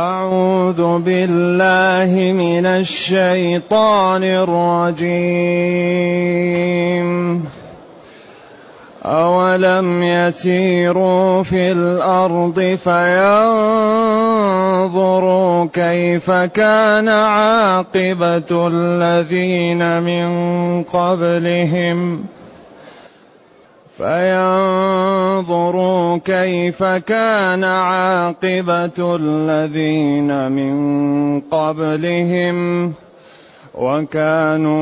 أعوذ بالله من الشيطان الرجيم. أولم يسيروا في الأرض فينظروا كيف كان عاقبة الذين من قبلهم ۖ فينظروا كيف كان عاقبة الذين من قبلهم وكانوا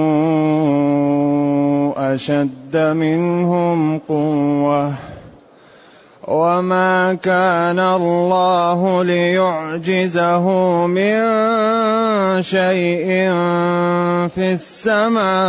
أشد منهم قوة وما كان الله ليعجزه من شيء في السماوات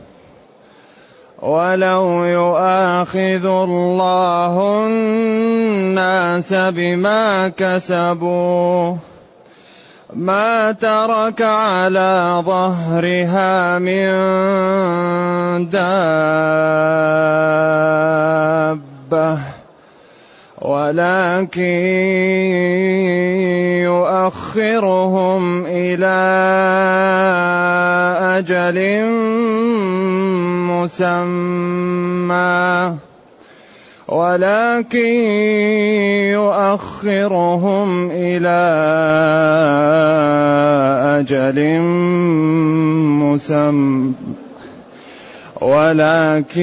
ولو يؤاخذ الله الناس بما كسبوا ما ترك على ظهرها من دابه ولكن يؤخرهم إلى أجل مسمى ولكن يؤخرهم إلى أجل مسمى ولكن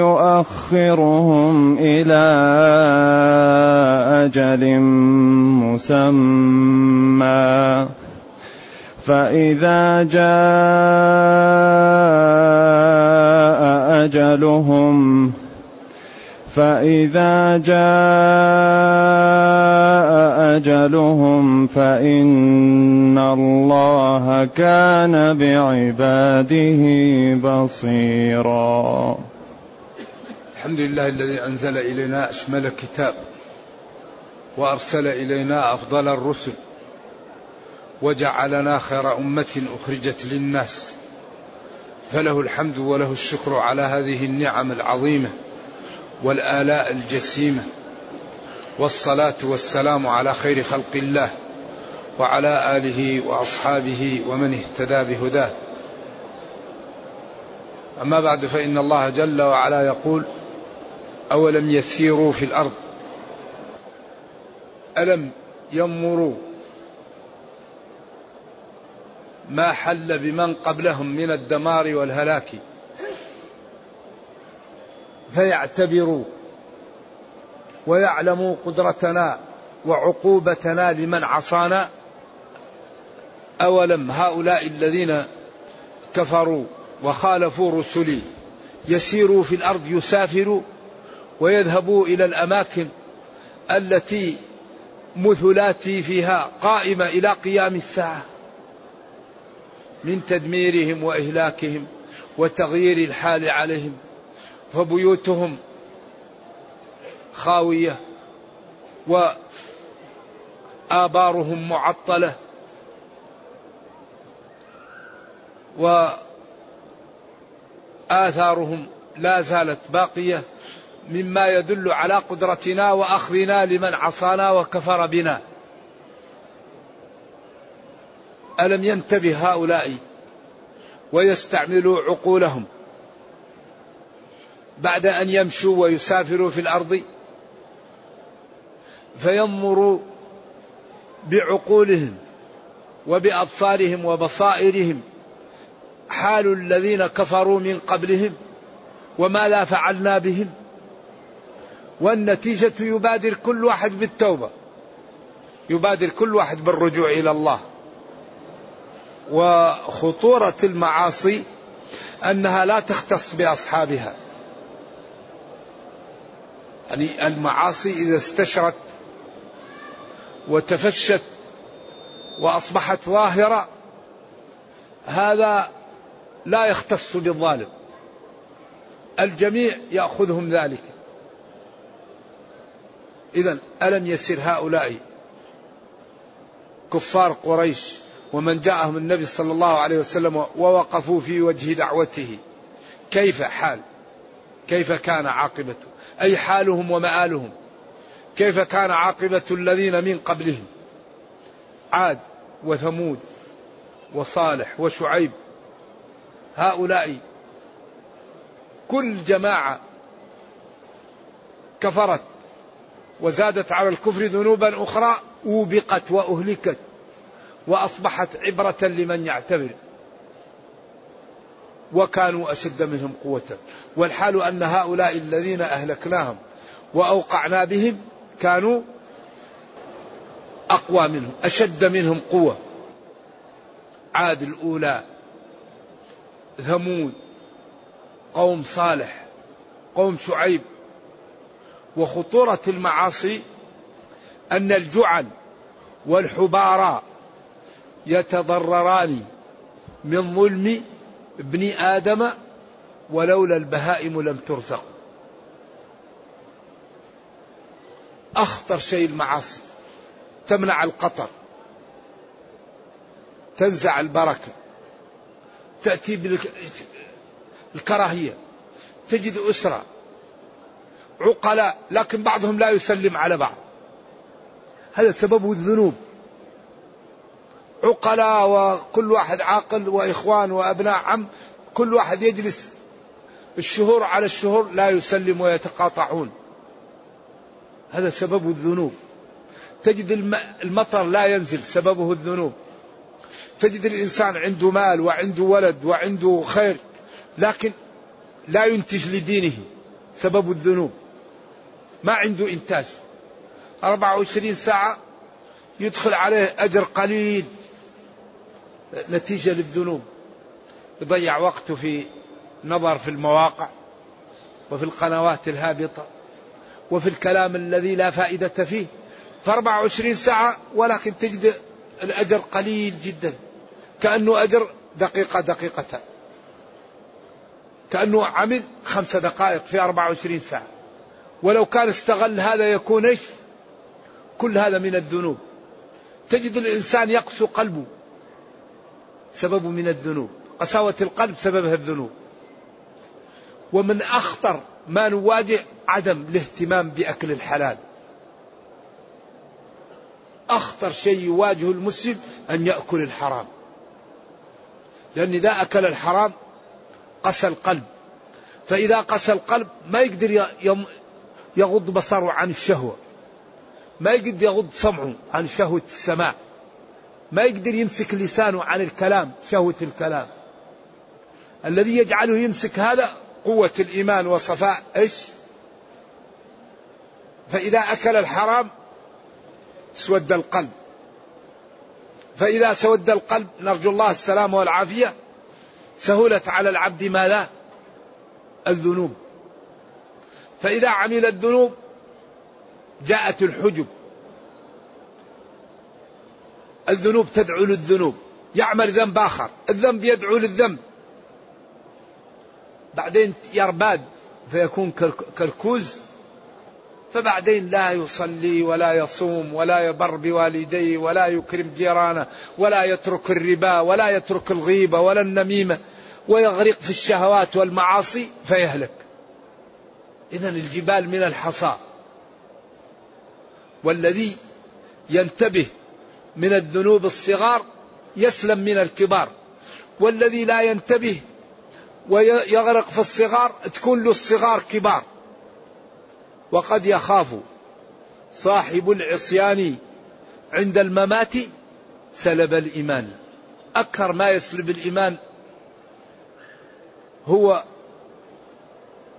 يؤخرهم إلى أجل مسمى. فإذا جاء أجلهم فإذا جاء أجلهم فإن الله كان بعباده بصيرا. الحمد لله الذي أنزل إلينا أشمل كتاب وأرسل إلينا أفضل الرسل وجعلنا خير أمة أخرجت للناس. فله الحمد وله الشكر على هذه النعم العظيمة والآلاء الجسيمة. والصلاة والسلام على خير خلق الله وعلى آله وأصحابه ومن اهتدى بهداه. أما بعد فإن الله جل وعلا يقول أولم يسيروا في الأرض؟ ألم ينظروا ما حل بمن قبلهم من الدمار والهلاك. فيعتبروا ويعلموا قدرتنا وعقوبتنا لمن عصانا. أولم هؤلاء الذين كفروا وخالفوا رسلي يسيروا في الأرض يسافروا ويذهبوا إلى الأماكن التي مثلاتي فيها قائمة إلى قيام الساعة. من تدميرهم وإهلاكهم وتغيير الحال عليهم فبيوتهم خاوية وآبارهم معطلة وآثارهم لا زالت باقية مما يدل على قدرتنا وأخذنا لمن عصانا وكفر بنا. ألم ينتبه هؤلاء ويستعملوا عقولهم بعد أن يمشوا ويسافروا في الأرض فينظروا بعقولهم وبأبصارهم وبصائرهم حال الذين كفروا من قبلهم وما لا فعلنا بهم والنتيجة يبادر كل واحد بالتوبة يبادر كل واحد بالرجوع إلى الله. وخطورة المعاصي أنها لا تختص بأصحابها. يعني المعاصي إذا استشرت وتفشت وأصبحت ظاهرة هذا لا يختص بالظالم. الجميع يأخذهم ذلك. إذا ألم يسر هؤلاء كفار قريش؟ ومن جاءهم النبي صلى الله عليه وسلم ووقفوا في وجه دعوته. كيف حال؟ كيف كان عاقبته أي حالهم ومآلهم؟ كيف كان عاقبة الذين من قبلهم؟ عاد وثمود وصالح وشعيب. هؤلاء كل جماعة كفرت وزادت على الكفر ذنوبا أخرى أوبقت وأهلكت. وأصبحت عبرة لمن يعتبر. وكانوا أشد منهم قوة. والحال أن هؤلاء الذين أهلكناهم وأوقعنا بهم كانوا أقوى منهم أشد منهم قوة. عاد الأولى ثمود قوم صالح قوم شعيب. وخطورة المعاصي أن الجعل والحبارى يتضرران من ظلم ابن آدم ولولا البهائم لم ترزق. أخطر شيء المعاصي تمنع القطر تنزع البركة تأتي بالكراهية تجد أسرة عقلاء لكن بعضهم لا يسلم على بعض. هذا سبب الذنوب. عقلاء وكل واحد عاقل وإخوان وأبناء عم كل واحد يجلس الشهور على الشهور لا يسلم ويتقاطعون. هذا سبب الذنوب. تجد المطر لا ينزل سببه الذنوب. تجد الإنسان عنده مال وعنده ولد وعنده خير لكن لا ينتج لدينه سبب الذنوب. ما عنده إنتاج. 24 ساعة يدخل عليه أجر قليل. نتيجة للذنوب. يضيع وقته في نظر في المواقع وفي القنوات الهابطة وفي الكلام الذي لا فائدة فيه. في 24 ساعة ولكن تجد الأجر قليل جدا. كأنه أجر دقيقة دقيقة. كأنه عمل خمس دقائق في 24 ساعة. ولو كان استغل هذا يكون إيش؟ كل هذا من الذنوب. تجد الإنسان يقسو قلبه. سبب من الذنوب قساوة القلب سببها الذنوب. ومن أخطر ما نواجه عدم الاهتمام بأكل الحلال. أخطر شيء يواجه المسلم أن يأكل الحرام. لأن إذا أكل الحرام قسى القلب. فإذا قسى القلب ما يقدر يغض بصره عن الشهوة. ما يقدر يغض سمعه عن شهوة السماع. ما يقدر يمسك لسانه عن الكلام شهوة الكلام. الذي يجعله يمسك هذا قوة الإيمان وصفاء إيش؟ فإذا أكل الحرام اسود القلب. فإذا سود القلب نرجو الله السلامة والعافية سهلت على العبد ماذا؟ الذنوب. فإذا عمل الذنوب جاءت الحجب. الذنوب تدعو للذنوب. يعمل ذنب آخر. الذنب يدعو للذنب. بعدين يرباد فيكون كالكوز فبعدين لا يصلي ولا يصوم ولا يبر بوالديه ولا يكرم جيرانه ولا يترك الربا ولا يترك الغيبة ولا النميمة ويغرق في الشهوات والمعاصي فيهلك. إذا الجبال من الحصى. والذي ينتبه من الذنوب الصغار يسلم من الكبار. والذي لا ينتبه ويغرق في الصغار تكون له الصغار كبار. وقد يخاف صاحب العصيان عند الممات سلب الإيمان. أكثر ما يسلب الإيمان هو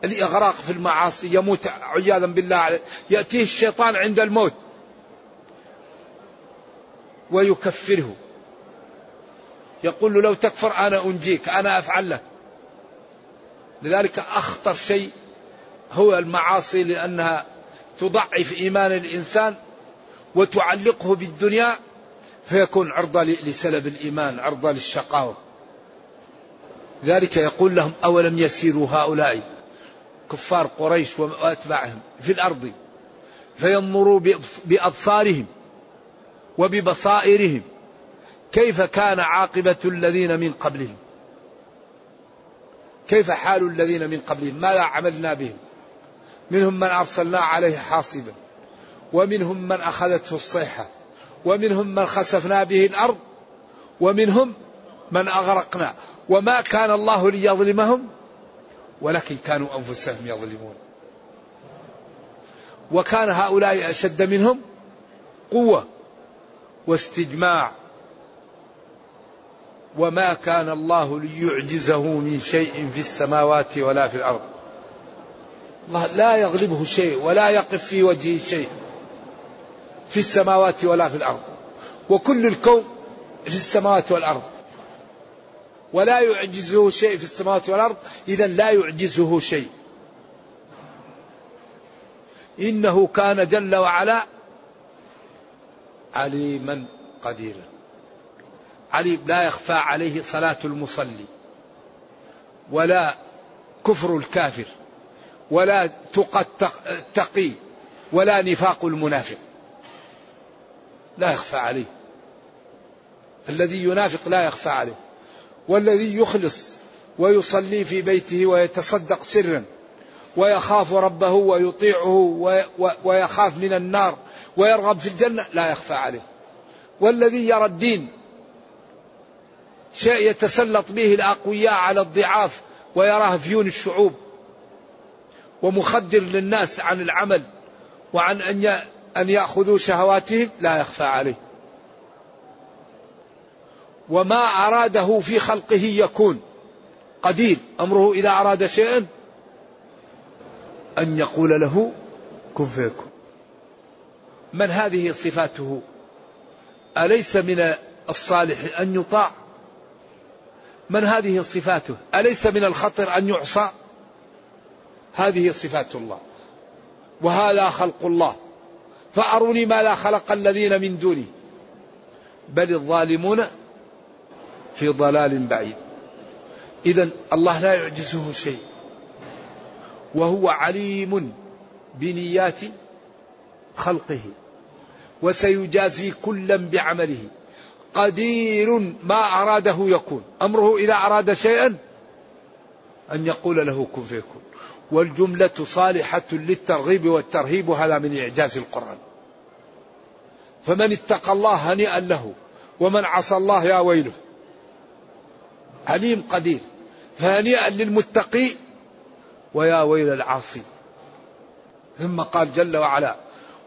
الإغراق في المعاصي. يموت عياذا بالله يأتيه الشيطان عند الموت. ويكفره. يقول له لو تكفر أنا أنجيك أنا أفعل لك. لذلك أخطر شيء هو المعاصي لأنها تضعف إيمان الإنسان وتعلقه بالدنيا فيكون عرضة لسلب الإيمان عرضة للشقاوة. ذلك يقول لهم أولم يسيروا هؤلاء؟ كفار قريش وأتباعهم في الأرض فينظروا بأبصارهم. وببصائرهم. كيف كان عاقبة الذين من قبلهم؟ كيف حال الذين من قبلهم؟ ماذا عملنا بهم؟ منهم من أرسلنا عليه حاصبا ومنهم من أخذته الصيحة ومنهم من خسفنا به الأرض ومنهم من أغرقنا. وما كان الله ليظلمهم ولكن كانوا أنفسهم يظلمون. وكان هؤلاء أشد منهم قوة. واستجماع. وما كان الله ليعجزه من شيء في السماوات ولا في الأرض. الله لا يغلبه شيء ولا يقف في وجهه شيء في السماوات ولا في الأرض. وكل الكون في السماوات والأرض. ولا يعجزه شيء في السماوات والأرض. إذا لا يعجزه شيء. إنه كان جل وعلا عليما قديرا. عليم لا يخفى عليه صلاة المصلي ولا كفر الكافر ولا تقى التقي ولا نفاق المنافق. لا يخفى عليه. الذي ينافق لا يخفى عليه والذي يخلص ويصلي في بيته ويتصدق سرا. ويخاف ربه ويطيعه ويخاف من النار ويرغب في الجنة لا يخفى عليه. والذي يرى الدين شيء يتسلط به الأقوياء على الضعاف ويراه فيون الشعوب ومخدر للناس عن العمل وعن أن أن يأخذوا شهواتهم لا يخفى عليه. وما أراده في خلقه يكون قدير. أمره إذا أراد شيئا أن يقول له كن فيكون من هذه صفاته؟ أليس من الصالح أن يطاع؟ من هذه صفاته؟ أليس من الخطر أن يعصى؟ هذه صفات الله. وهذا خلق الله. فأروني ماذا خلق الذين من دونه بل الظالمون في ضلال بعيد. إذا الله لا يعجزه شيء. وهو عليم بنيات خلقه وسيجازي كلا بعمله. قدير ما أراده يكون. أمره إذا أراد شيئا أن يقول له كن فيكون. والجملة صالحة للترغيب والترهيب هذا من إعجاز القرآن. فمن اتقى الله هنيئا له ومن عصى الله يا ويله. عليم قدير. فهنيئا للمتقي ويا ويل العاصي. ثم قال جل وعلا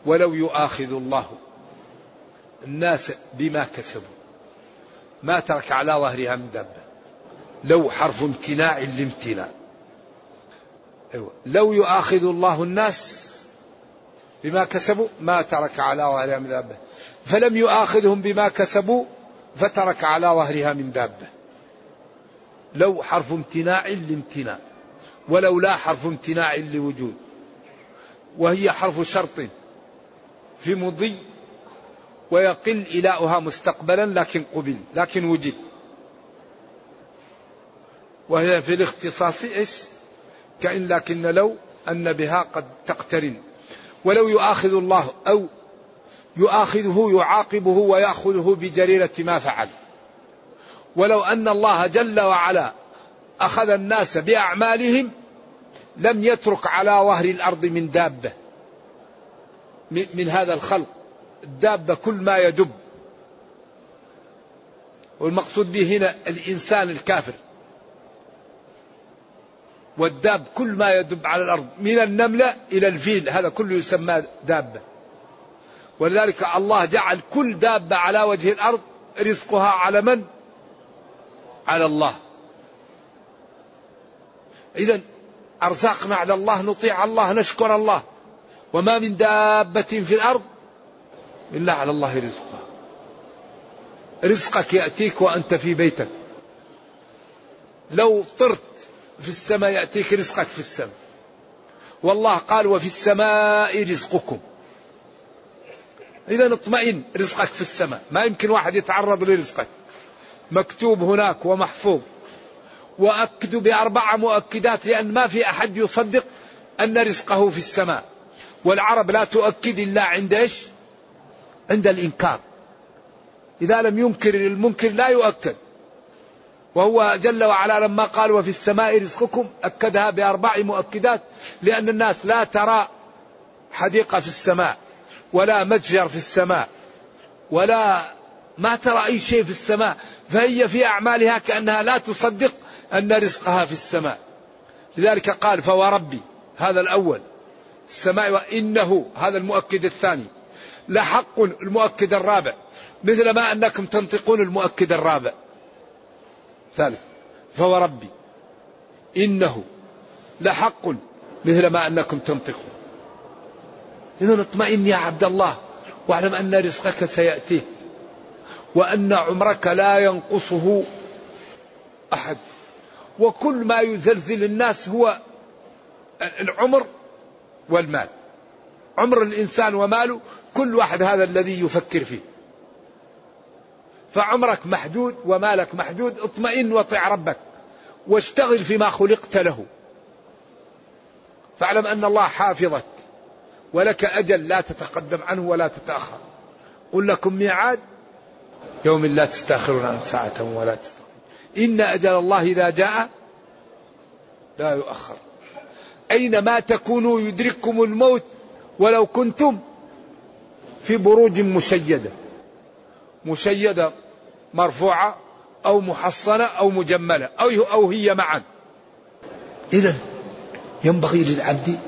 ولو يؤاخذ الله الناس بما كسبوا ما ترك على ظهرها من دابة. لو حرف امتناع لامتناع. أيوة. لو يؤاخذ الله الناس بما كسبوا ما ترك على ظهرها من دابة. فلم يؤاخذهم بما كسبوا فترك على ظهرها من دابة. لو حرف امتناع لامتناع. ولو لا حرف امتناع لوجود. وهي حرف شرط في مضي ويقل إلاؤها مستقبلا لكن قبل لكن وجد. وهي في الاختصاص إيش؟ كأن لكن لو أن بها قد تقترن. ولو يؤاخذ الله أو يؤاخذه يعاقبه ويأخذه بجريرة ما فعل. ولو أن الله جل وعلا أخذ الناس بأعمالهم لم يترك على ظهر الأرض من دابة من هذا الخلق. الدابة كل ما يدب. والمقصود به هنا الإنسان الكافر. والداب كل ما يدب على الأرض من النملة إلى الفيل هذا كله يسمى دابة. ولذلك الله جعل كل دابة على وجه الأرض رزقها على من؟ على الله. إذا أرزاقنا على الله نطيع الله نشكر الله. وما من دابة في الأرض إلا على الله رزقها. رزقك يأتيك وأنت في بيتك. لو طرت في السماء يأتيك رزقك في السماء. والله قال وفي السماء رزقكم. إذا اطمئن رزقك في السماء. ما يمكن واحد يتعرض لرزقك. مكتوب هناك ومحفوظ. وأكدوا بأربع مؤكدات لأن ما في أحد يصدق أن رزقه في السماء. والعرب لا تؤكد إلا عند إيش؟ عند الإنكار. إذا لم ينكر المنكر لا يؤكد. وهو جل وعلا لما قال وفي السماء رزقكم أكدها بأربع مؤكدات لأن الناس لا ترى حديقة في السماء ولا متجر في السماء ولا ما ترى أي شيء في السماء. فهي في أعمالها كأنها لا تصدق أن رزقها في السماء. لذلك قال فوربي هذا الأول. السماء وإنه هذا المؤكد الثاني. لحق المؤكد الرابع. مثل ما أنكم تنطقون المؤكد الرابع. ثالث فوربي إنه لحق مثل ما أنكم تنطقون. إذا اطمئن يا عبد الله واعلم أن رزقك سيأتيه. وأن عمرك لا ينقصه أحد. وكل ما يزلزل الناس هو العمر والمال. عمر الإنسان وماله كل واحد هذا الذي يفكر فيه. فعمرك محدود ومالك محدود اطمئن وطع ربك واشتغل فيما خلقت له. فاعلم أن الله حافظك ولك أجل لا تتقدم عنه ولا تتأخر. قل لكم ميعاد يوم لا تستأخرون عن ساعة ولا تستقدم إن أجل الله إذا جاء لا يؤخر. أينما تكونوا يدرككم الموت ولو كنتم في بروج مشيدة. مشيدة مرفوعة أو محصنة أو مجملة أو أو هي معا. إذا ينبغي للعبد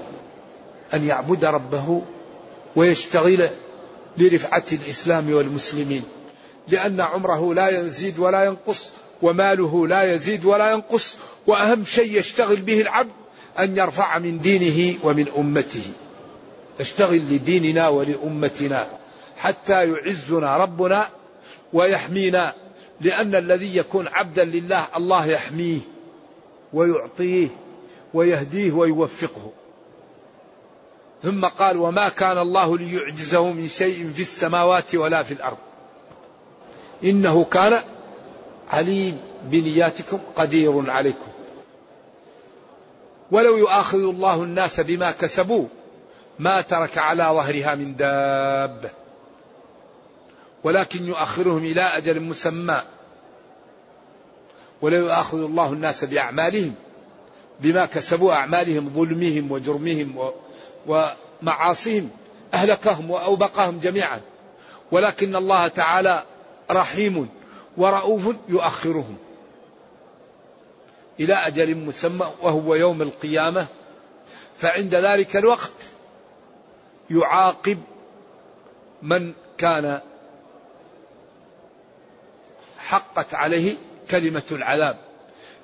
أن يعبد ربه ويشتغل لرفعة الإسلام والمسلمين. لأن عمره لا يزيد ولا ينقص وماله لا يزيد ولا ينقص وأهم شيء يشتغل به العبد أن يرفع من دينه ومن أمته. اشتغل لديننا ولأمتنا حتى يعزنا ربنا ويحمينا لأن الذي يكون عبدا لله الله يحميه ويعطيه ويهديه ويوفقه. ثم قال وما كان الله ليعجزه من شيء في السماوات ولا في الأرض. إنه كان عليم بنياتكم قدير عليكم. ولو يؤاخذ الله الناس بما كسبوا ما ترك على ظهرها من دابه ولكن يؤخرهم إلى أجل مسمى. ولو يؤاخذ الله الناس بأعمالهم بما كسبوا أعمالهم ظلمهم وجرمهم ومعاصيهم أهلكهم وأوبقهم جميعا. ولكن الله تعالى رحيم ورؤوف يؤخرهم إلى أجل مسمى وهو يوم القيامة فعند ذلك الوقت يعاقب من كان حقت عليه كلمة العذاب.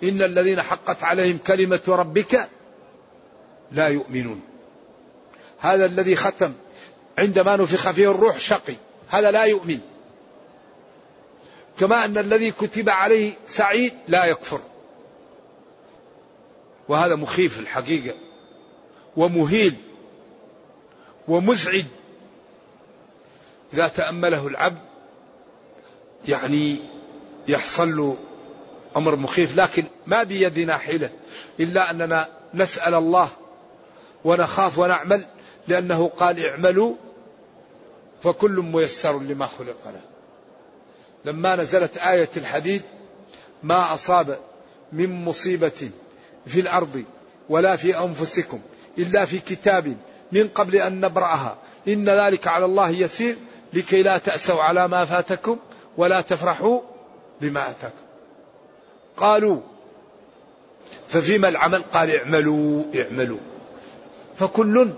إن الذين حقت عليهم كلمة ربك لا يؤمنون. هذا الذي ختم عندما نفخ فيه الروح شقي هذا لا يؤمن. كما أن الذي كتب عليه سعيد لا يكفر. وهذا مخيف الحقيقة ومهيل ومزعج. إذا تأمله العبد يعني يحصل له أمر مخيف. لكن ما بيدنا حيلة إلا أننا نسأل الله ونخاف ونعمل لأنه قال اعملوا فكل ميسر لما خلق له لما نزلت آية الحديد ما أصاب من مصيبة في الأرض ولا في أنفسكم إلا في كتاب من قبل أن نبرأها. إن ذلك على الله يسير لكي لا تأسوا على ما فاتكم ولا تفرحوا بما أتاكم. قالوا ففيما العمل؟ قال اعملوا اعملوا. فكل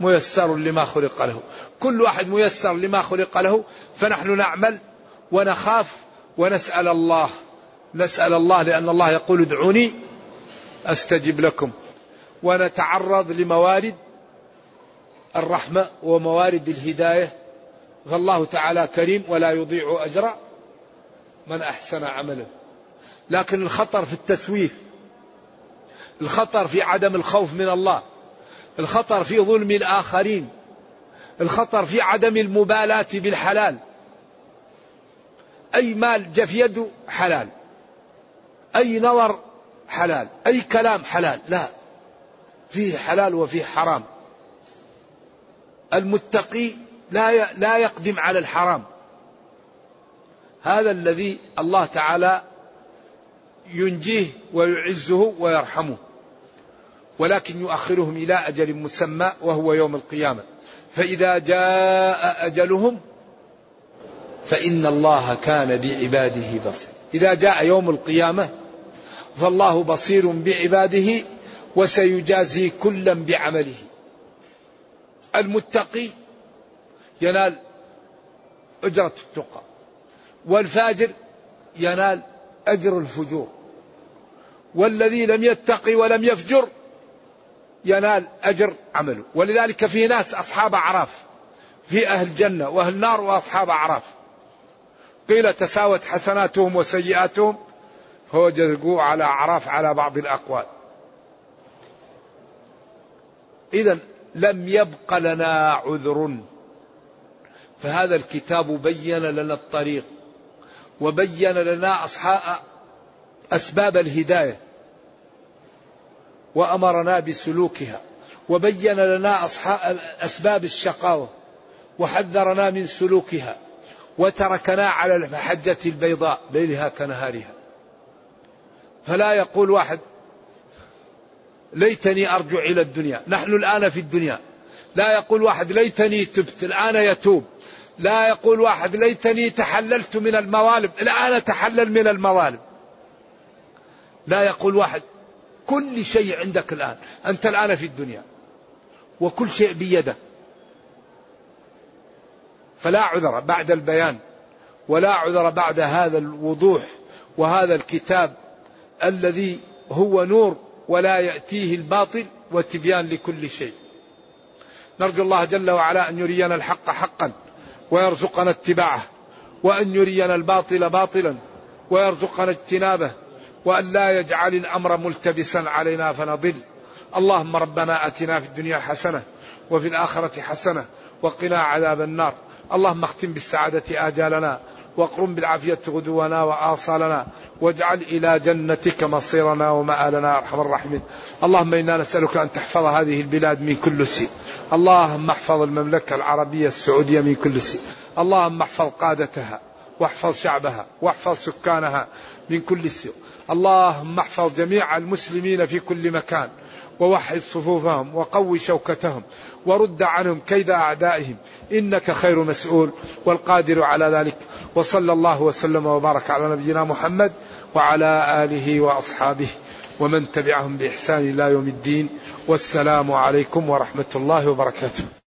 ميسر لما خلق له. كل واحد ميسر لما خلق له فنحن نعمل ونخاف ونسأل الله. نسأل الله لأن الله يقول ادعوني أستجب لكم. ونتعرض لموارد الرحمة وموارد الهداية. فالله تعالى كريم ولا يضيع أجر من أحسن عملا لكن الخطر في التسويف. الخطر في عدم الخوف من الله. الخطر في ظلم الآخرين. الخطر في عدم المبالاة بالحلال. أي مال جف يده حلال. أي نظر حلال. أي كلام حلال. لا. فيه حلال وفيه حرام. المتقي لا لا يقدم على الحرام. هذا الذي الله تعالى ينجيه ويعزه ويرحمه. ولكن يؤخرهم إلى أجل مسمى وهو يوم القيامة. فإذا جاء أجلهم فإن الله كان بعباده بصير. إذا جاء يوم القيامة فالله بصير بعباده وسيجازي كلا بعمله. المتقي ينال أجرة التقى والفاجر ينال أجر الفجور والذي لم يتقي ولم يفجر ينال أجر عمله. ولذلك في ناس أصحاب أعراف في أهل الجنة وأهل النار وأصحاب أعراف. قيل تساوت حسناتهم وسيئاتهم فوجدوا على أعراف على بعض الأقوال. إذا لم يبق لنا عذر فهذا الكتاب بين لنا الطريق وبين لنا أصحاب أسباب الهداية وأمرنا بسلوكها وبين لنا أصحاب أسباب الشقاوة وحذرنا من سلوكها. وتركنا على المحجة البيضاء ليلها كنهارها. فلا يقول واحد ليتني أرجع إلى الدنيا. نحن الآن في الدنيا. لا يقول واحد ليتني تبت الآن يتوب. لا يقول واحد ليتني تحللت من المظالم الآن أتحلل من المظالم لا يقول واحد كل شيء عندك الآن. أنت الآن في الدنيا. وكل شيء بيدك. فلا عذر بعد البيان ولا عذر بعد هذا الوضوح وهذا الكتاب الذي هو نور ولا يأتيه الباطل وتبيان لكل شيء. نرجو الله جل وعلا أن يرينا الحق حقا ويرزقنا اتباعه وأن يرينا الباطل باطلا ويرزقنا اجتنابه وأن لا يجعل الأمر ملتبسا علينا فنضل. اللهم ربنا أتنا في الدنيا حسنة وفي الآخرة حسنة وقنا عذاب النار. اللهم اختم بالسعادة آجالنا واقرم بالعافية غدونا وآصالنا واجعل إلى جنتك مصيرنا ومآلنا أرحم الراحمين. اللهم إنا نسألك أن تحفظ هذه البلاد من كل سوء اللهم احفظ المملكة العربية السعودية من كل سوء اللهم احفظ قادتها واحفظ شعبها واحفظ سكانها من كل سوء اللهم احفظ جميع المسلمين في كل مكان. ووحد صفوفهم وقو شوكتهم ورد عنهم كيد أعدائهم إنك خير مسؤول والقادر على ذلك وصلى الله وسلم وبارك على نبينا محمد وعلى آله وأصحابه ومن تبعهم بإحسان إلى يوم الدين والسلام عليكم ورحمة الله وبركاته